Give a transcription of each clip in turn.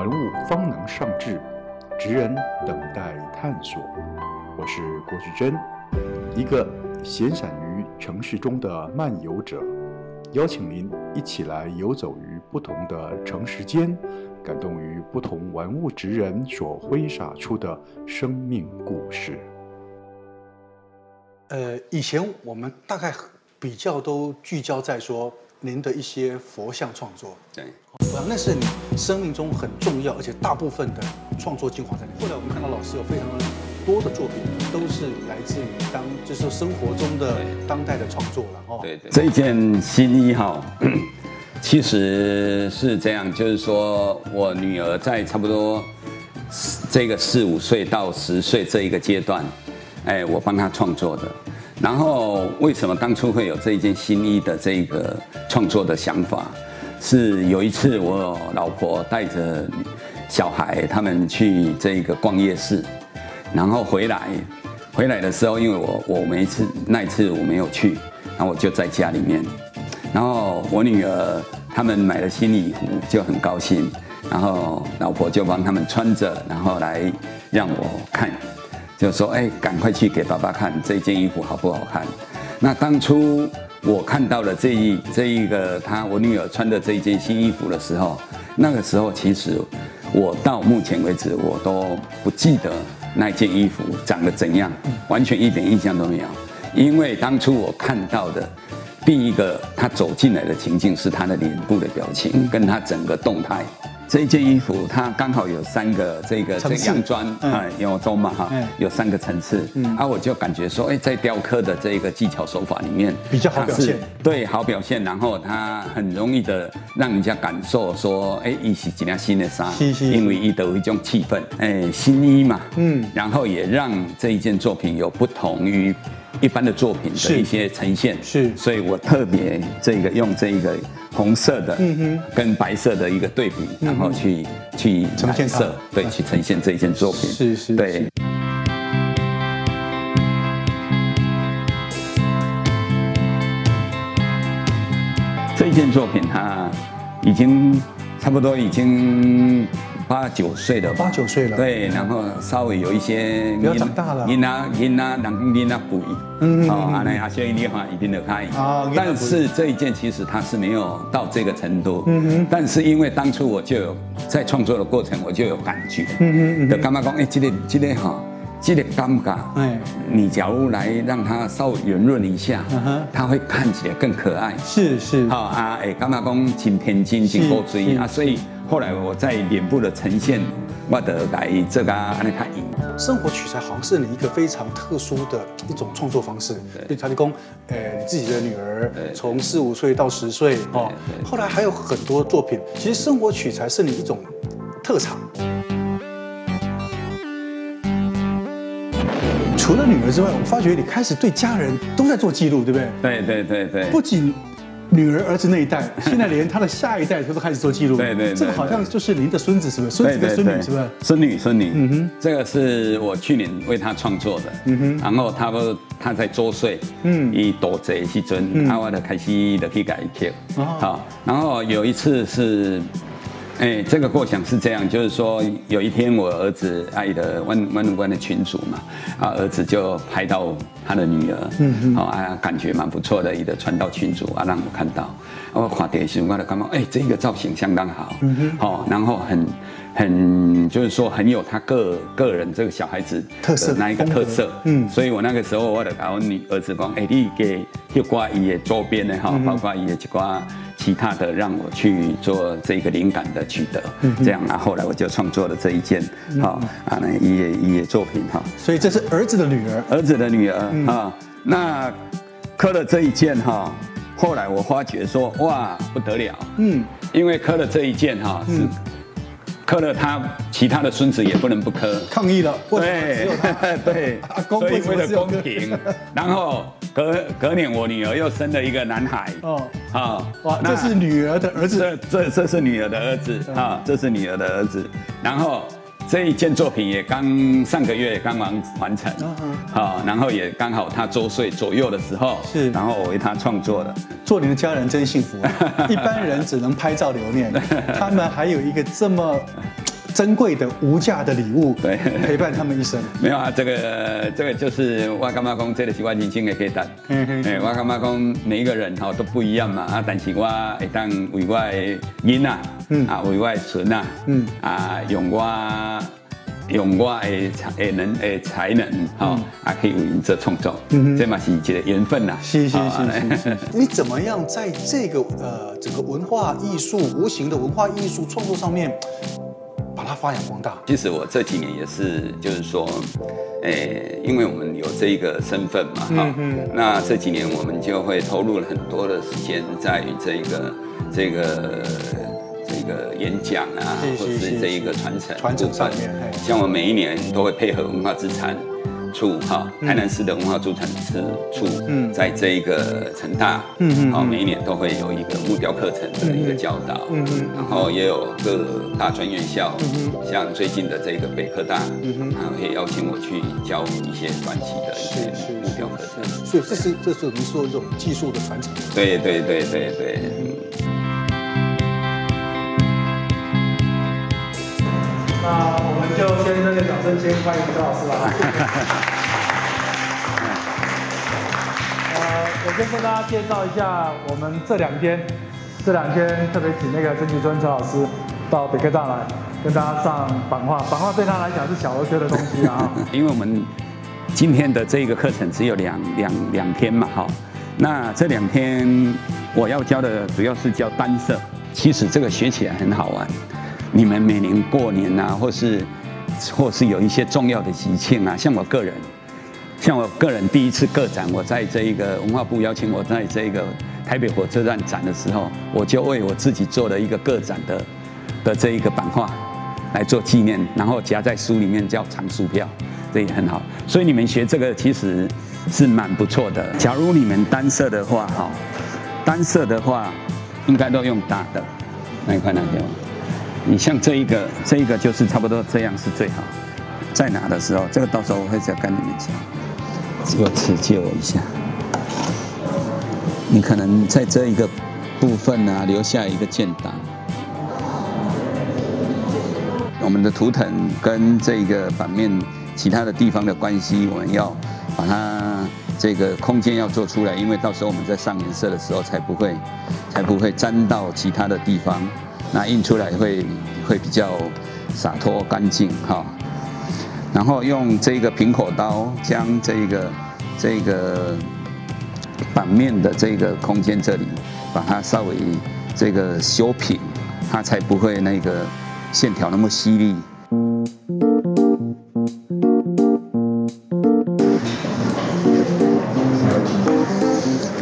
玩物方能上志，职人等待探索。我是郭旭珍，一个闲散于城市中的漫游者，邀请您一起来游走于不同的城市间，感动于不同玩物职人所挥洒出的生命故事。呃，以前我们大概比较都聚焦在说您的一些佛像创作，对，那是你生命中很重要，而且大部分的创作精华在里面。后来我们看到老师有非常多的作品，都是来自于当就是生活中的当代的创作了哦。对对，这一件新衣哈，其实是这样，就是说我女儿在差不多这个四五岁到十岁这一个阶段，哎，我帮她创作的。然后为什么当初会有这一件新衣的这个创作的想法？是有一次我老婆带着小孩他们去这个逛夜市，然后回来，回来的时候，因为我我每一次那一次我没有去，然后我就在家里面，然后我女儿他们买了新衣服就很高兴，然后老婆就帮他们穿着，然后来让我看。就说哎，赶快去给爸爸看这件衣服好不好看？那当初我看到了这一这一个他我女儿穿的这一件新衣服的时候，那个时候其实我到目前为止我都不记得那件衣服长得怎样，完全一点印象都没有。因为当初我看到的第一个他走进来的情境是他的脸部的表情跟他整个动态。这一件衣服，它刚好有三个这个这个样砖啊，有中嘛哈，有三个层次，嗯，啊，我就感觉说，哎，在雕刻的这个技巧手法里面，比较好表现，对，好表现，然后它很容易的让人家感受说，哎，一洗几件新的衫，因为一有一种气氛，哎，新衣嘛，嗯，然后也让这一件作品有不同于一般的作品的一些呈现，是，是所以我特别这个用这个。红色的，嗯哼，跟白色的一个对比，然后去去呈现色，对，去呈现这一件作品，是是，对。这一件作品，它已经差不多已经。八九岁了，八九岁了，对，然后稍微有一些比较长大了，阴啊阴啊，两阴啊补，嗯，哦，阿那阿修一的话一定得开，啊，但是这一件其实它是没有到这个程度，嗯哼，但是因为当初我就有在创作的过程，我就有感觉，嗯哼，就干嘛讲，哎，这个这个哈，这个尴尬，哎，你假如来让它稍微圆润一下，嗯哼，它会看起来更可爱，是是，好啊，哎，干嘛讲，挺天津，挺过追啊，所以。后来我在脸部的呈现，我得来这个安尼看。生活取材好像是你一个非常特殊的一种创作方式。对，他就讲，呃，自己的女儿从四五岁到十岁哦，后来还有很多作品。其实生活取材是你一种特长。除了女儿之外，我发觉你开始对家人都在做记录，对不对？对对对对。不仅。女儿、儿子那一代，现在连他的下一代，他都开始做记录。对对，这个好像就是您的孙子，是不是？孙子跟孙女，是不是？孙女，孙女。嗯哼，这个是我去年为他创作的。嗯哼，然后他不，他在周岁，嗯，以多贼去尊，然后的开始的去改贴。好，然后有一次是。哎，这个过程是这样，就是说有一天我儿子爱的万万能关的群主嘛，啊，儿子就拍到他的女儿，嗯嗯，好啊，感觉蛮不错的，一个传到群主啊，让我看到，我看电视我就感觉，哎，这个造型相当好，嗯哼，好，然后很很就是说很有他个个人这个小孩子特色那一个特色，嗯，所以我那个时候我就跟我女儿子讲，哎，你给一挂伊的周边的哈，包括伊的一挂。其他的让我去做这个灵感的取得，这样啊，后来我就创作了这一件，好啊，那一页一页作品哈。所以这是儿子的女儿，儿子的女儿啊。那刻了这一件哈，后来我发觉说哇不得了，嗯，因为刻了这一件哈是。刻了他，其他的孙子也不能不磕，抗议了。对 对，所以为了公平，然后隔隔年我女儿又生了一个男孩。哦，好，哇，这是女儿的儿子，这这这是女儿的儿子啊，这是女儿的儿子，然后。这一件作品也刚上个月刚完完成，好，然后也刚好他周岁左右的时候，是，然后我为他创作的。做您的家人真幸福，一般人只能拍照留念，他们还有一个这么珍贵的无价的礼物，对，陪伴他们一生。没有啊，这个这个就是我干妈公，这个是我人生的阶段。哎，我干妈公，每一个人哈都不一样嘛啊，但是我会当为我的囡仔，嗯啊，为我的孙呐，嗯啊，用我。用我的才能，诶才能，哈，还可以为你做创作，嗯，这嘛是一个缘分呐。是是是是。你怎么样在这个呃整个文化艺术、无形的文化艺术创作上面，把它发扬光大？其实我这几年也是，就是说，诶，因为我们有这一个身份嘛，哈，那这几年我们就会投入了很多的时间在于这个这个。这个演讲啊，或者是这一个传承传承上面，像我每一年都会配合文化资产处哈，台南市的文化资产处，嗯，在这一个成大，嗯嗯，好，每一年都会有一个木雕课程的一个教导，嗯嗯，然后也有各大专院校，嗯像最近的这个北科大，嗯哼，然后也邀请我去教一些短期的一些木雕课程，所以这是这是我们说一种技术的传承，对对对对对。那我们就先那个掌声，先欢迎周老师吧。呃，我先跟大家介绍一下，我们这两天，这两天特别请那个陈启春陈老师到北科大来跟大家上版画。版画对他来讲是小儿科的东西啊。因为我们今天的这个课程只有两两两天嘛，哈。那这两天我要教的主要是教单色，其实这个学起来很好玩。你们每年过年啊，或是，或是有一些重要的喜庆啊，像我个人，像我个人第一次个展，我在这一个文化部邀请我在这一个台北火车站展的时候，我就为我自己做了一个个展的的这一个版画来做纪念，然后夹在书里面叫藏书票，这也很好。所以你们学这个其实是蛮不错的。假如你们单色的话，哈，单色的话应该都用大的，那一块哪边？你像这一个，这一个就是差不多这样是最好。在拿的时候，这个到时候我会再跟你们讲。这个请借我一下。你可能在这一个部分呢、啊，留下一个建档。我们的图腾跟这个版面其他的地方的关系，我们要把它这个空间要做出来，因为到时候我们在上颜色的时候，才不会才不会沾到其他的地方。那印出来会会比较洒脱干净哈，然后用这个平口刀将这个这个版面的这个空间这里，把它稍微这个修平，它才不会那个线条那么犀利。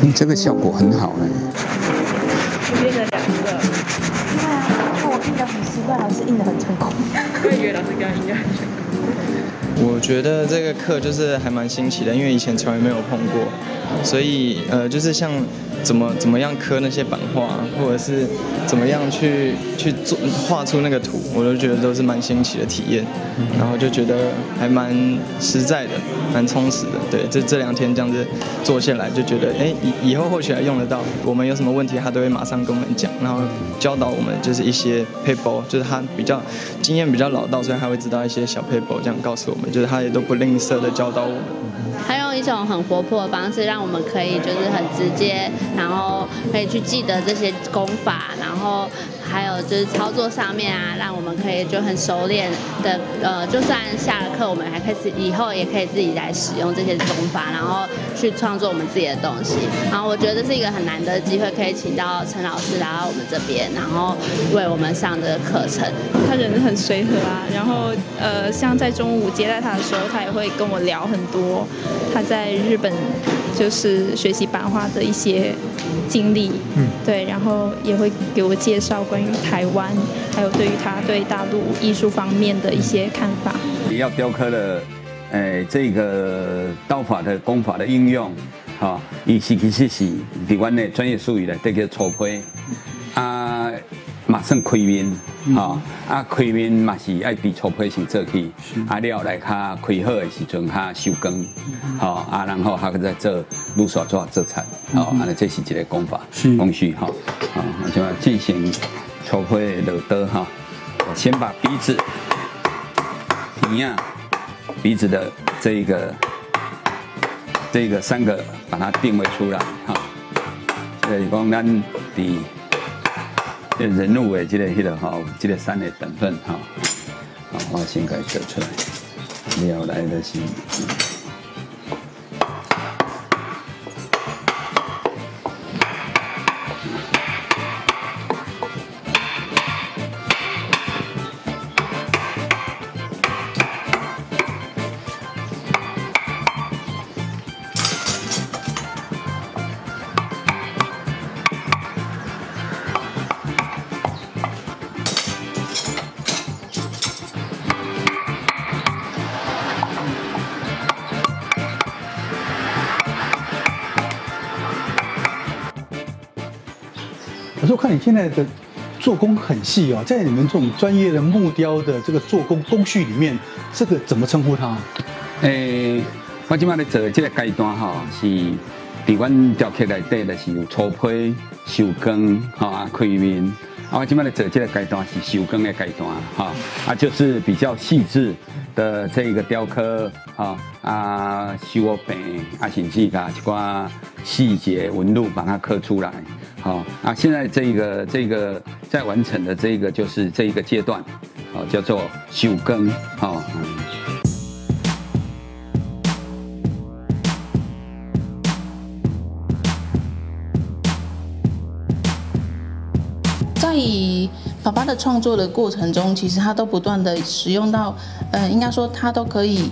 你这个效果很好呢。老师印的很成功，我也觉得老师刚刚印得很成功。我觉得这个课就是还蛮新奇的，因为以前从来没有碰过，所以呃，就是像。怎么怎么样刻那些版画，或者是怎么样去去做画出那个图，我都觉得都是蛮新奇的体验，然后就觉得还蛮实在的，蛮充实的。对，这这两天这样子做下来，就觉得哎，以以后或许还用得到。我们有什么问题，他都会马上跟我们讲，然后教导我们就是一些 paper，，就是他比较经验比较老道，所以他会知道一些小 paper，，这样告诉我们，就是他也都不吝啬的教导我们。还用一种很活泼的方式，让我们可以就是很直接，然后可以去记得这些功法，然后还有就是操作上面啊，让我们可以就很熟练的，呃，就算下了课，我们还可以以后也可以自己来使用这些功法，然后去创作我们自己的东西。然后我觉得是一个很难得的机会，可以请到陈老师来到我们这边，然后为我们上这个课程。他人很随和啊，然后呃，像在中午接待他的时候，他也会跟我聊很多。他在日本就是学习版画的一些经历，嗯，对，然后也会给我介绍关于台湾，还有对于他对大陆艺术方面的一些看法。你要雕刻的，诶，这个刀法的功法的应用，哈，以及其实是台湾的专业术语的这个搓胚，啊。马上开面，哈啊开面嘛是爱比粗胚先做起，啊料来较开好的时阵较收工，好啊然后还可再做鑢刷做做产，好啊那这是一个功法工序哈，啊那就进行粗胚落刀哈，先把鼻子、鼻啊、鼻子的这一个、这个三个把它定位出来哈。所以讲咱的这人物的这个、这个哈，这个三的等分哈，好，我先给写出来，了来的是。看你现在的做工很细哦，在你们这种专业的木雕的这个做工工序里面，这个怎么称呼它？诶，我今麦咧做的这个阶段哈，是伫阮雕刻内底的是有粗胚、绣光、哈啊开面。啊，我今麦咧做这个阶段是绣光的阶段哈，啊就是比较细致的这一个雕刻哈啊绣边啊甚至甲一寡细节纹路把它刻出来。好，那现在这个这个在完成的这个就是这一个阶段，好，叫做绣光，好。在爸爸的创作的过程中，其实他都不断的使用到，呃，应该说他都可以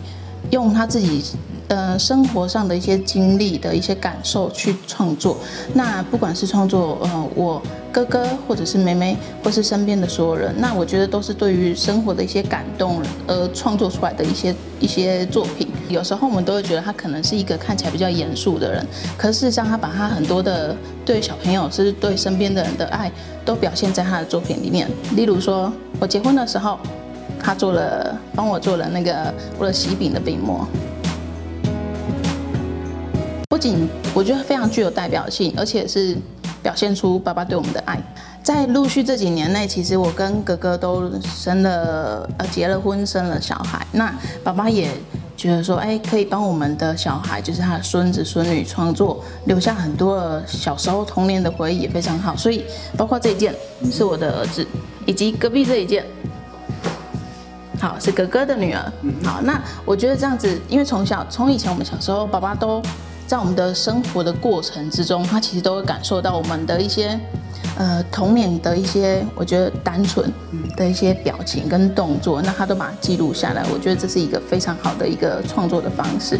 用他自己。呃，生活上的一些经历的一些感受去创作。那不管是创作，呃，我哥哥或者是妹妹，或是身边的所有人，那我觉得都是对于生活的一些感动而创作出来的一些一些作品。有时候我们都会觉得他可能是一个看起来比较严肃的人，可事实上他把他很多的对小朋友，甚至对身边的人的爱，都表现在他的作品里面。例如说，我结婚的时候，他做了帮我做了那个我的喜饼的饼模。不仅我觉得非常具有代表性，而且是表现出爸爸对我们的爱。在陆续这几年内，其实我跟哥哥都生了呃结了婚，生了小孩。那爸爸也觉得说，哎，可以帮我们的小孩，就是他的孙子孙女创作，留下很多小时候童年的回忆，也非常好。所以包括这一件是我的儿子，以及隔壁这一件，好是哥哥的女儿。好，那我觉得这样子，因为从小从以前我们小时候，爸爸都。在我们的生活的过程之中，他其实都会感受到我们的一些，呃，童年的一些，我觉得单纯的一些表情跟动作，那他都把它记录下来。我觉得这是一个非常好的一个创作的方式。